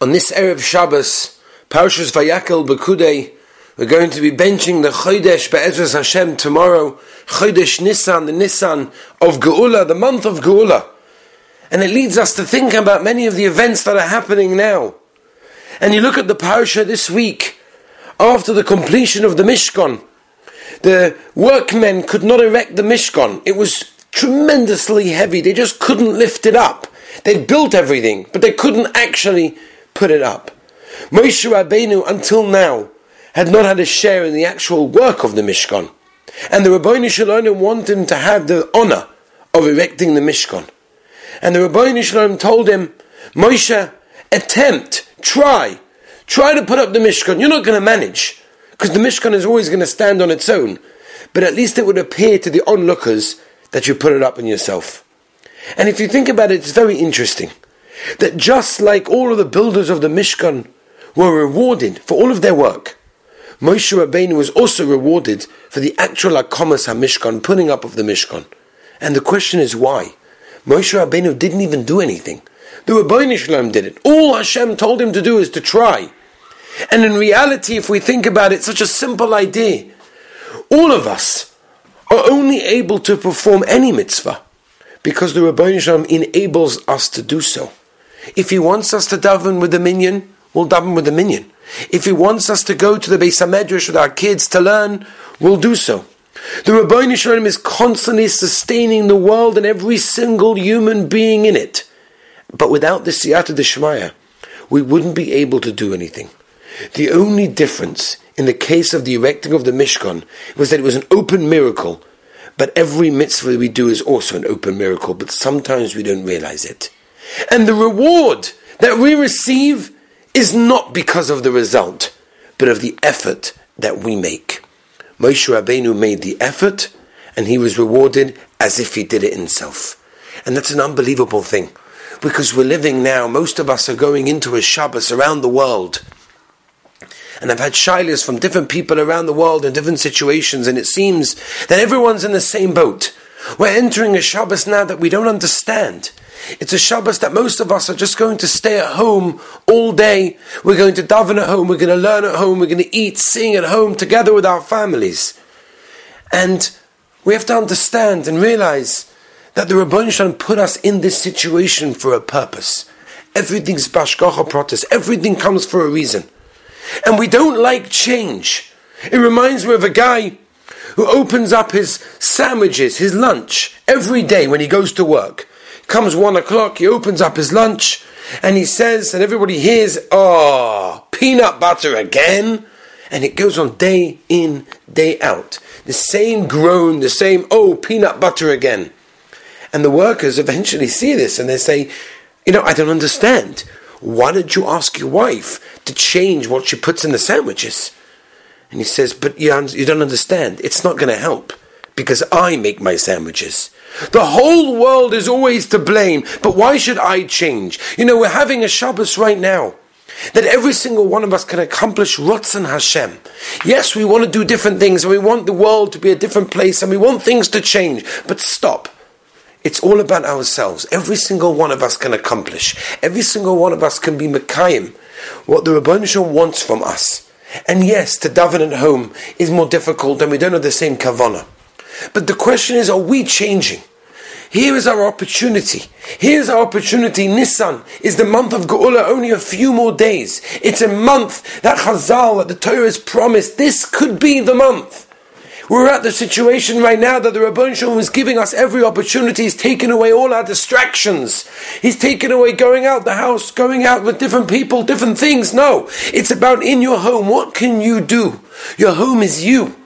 On this Erev Shabbos, Parshas Vayakel Pikudei, we're going to be benching the Chodesh Be'ezras Hashem tomorrow, Chodesh Nisan, the Nisan of Geula, the month of Geula. And it leads us to think about many of the events that are happening now. And you look at the Parsha this week, after the completion of the Mishkan, the workmen could not erect the Mishkan. It was tremendously heavy. They just couldn't lift it up. They'd built everything, but they couldn't actually put it up. Moshe Rabbeinu, until now, had not had a share in the actual work of the Mishkan. And the Ribono Shel Olam wanted him to have the honor of erecting the Mishkan. And the Ribono Shel Olam told him, Moshe, attempt, try, try to put up the Mishkan. You're not going to manage, because the Mishkan is always going to stand on its own. But at least it would appear to the onlookers that you put it up in yourself. And if you think about it, it's very interesting that just like all of the builders of the Mishkan were rewarded for all of their work, Moshe Rabbeinu was also rewarded for the actual Hakamas HaMishkan, putting up of the Mishkan. And the question is why? Moshe Rabbeinu didn't even do anything. The Ribono Shel Olam did it. All Hashem told him to do is to try. And in reality, if we think about it, such a simple idea. All of us are only able to perform any mitzvah because the Ribono Shel Olam enables us to do so. If he wants us to daven with the minyan, we'll daven with the minyan. If he wants us to go to the Beis HaMedrash with our kids to learn, we'll do so. The Ribono Shel Olam is constantly sustaining the world and every single human being in it. But without the Siyata Deshmaya, we wouldn't be able to do anything. The only difference in the case of the erecting of the Mishkan was that it was an open miracle. But every mitzvah we do is also an open miracle, but sometimes we don't realize it. And the reward that we receive is not because of the result, but of the effort that we make. Moshe Rabbeinu made the effort, and he was rewarded as if he did it himself. And that's an unbelievable thing. Because we're living now, most of us are going into a Shabbos around the world. And I've had shilas from different people around the world in different situations, and it seems that everyone's in the same boat. We're entering a Shabbos now that we don't understand. It's a Shabbos that most of us are just going to stay at home all day. We're going to daven at home, we're going to learn at home, we're going to eat, sing at home together with our families. And we have to understand and realize that the Ribono Shel Olam put us in this situation for a purpose. Everything's b'hashgacha pratis, everything comes for a reason. And we don't like change. It reminds me of a guy who opens up his sandwiches, his lunch, every day when he goes to work. Comes one o'clock, he opens up his lunch, and he says, and everybody hears, oh, peanut butter again. And it goes on day in, day out. The same groan, the same, oh, peanut butter again. And the workers eventually see this and they say, you know, I don't understand. Why don't you ask your wife to change what she puts in the sandwiches? And he says, But you, you don't understand. It's not going to help because I make my sandwiches. The whole world is always to blame, but why should I change? You know, we're having a Shabbos right now. That every single one of us can accomplish Ratzon Hashem. Yes, we want to do different things and we want the world to be a different place and we want things to change. But stop. It's all about ourselves. Every single one of us can accomplish. Every single one of us can be Mekayim. What the Rabban wants from us. And yes, to daven at home is more difficult and we don't have the same kavana. But the question is, are we changing? Here is our opportunity. Here's our opportunity. Nisan is the month of Geula, only a few more days. It's a month that Chazal, that the Torah has promised. This could be the month. We're at the situation right now that the Ribono Shel Olam is giving us every opportunity. He's taken away all our distractions. He's taken away going out the house, going out with different people, different things. No, it's about in your home. What can you do? Your home is you.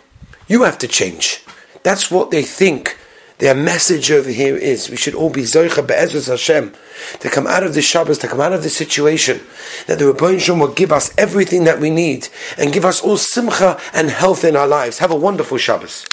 You have to change. That's what they think their message over here is we should all be Zoicha Be'ezras Hashem to come out of the Shabbos, to come out of this situation, that the Ribono Shel Olam will give us everything that we need and give us all simcha and health in our lives. Have a wonderful Shabbos.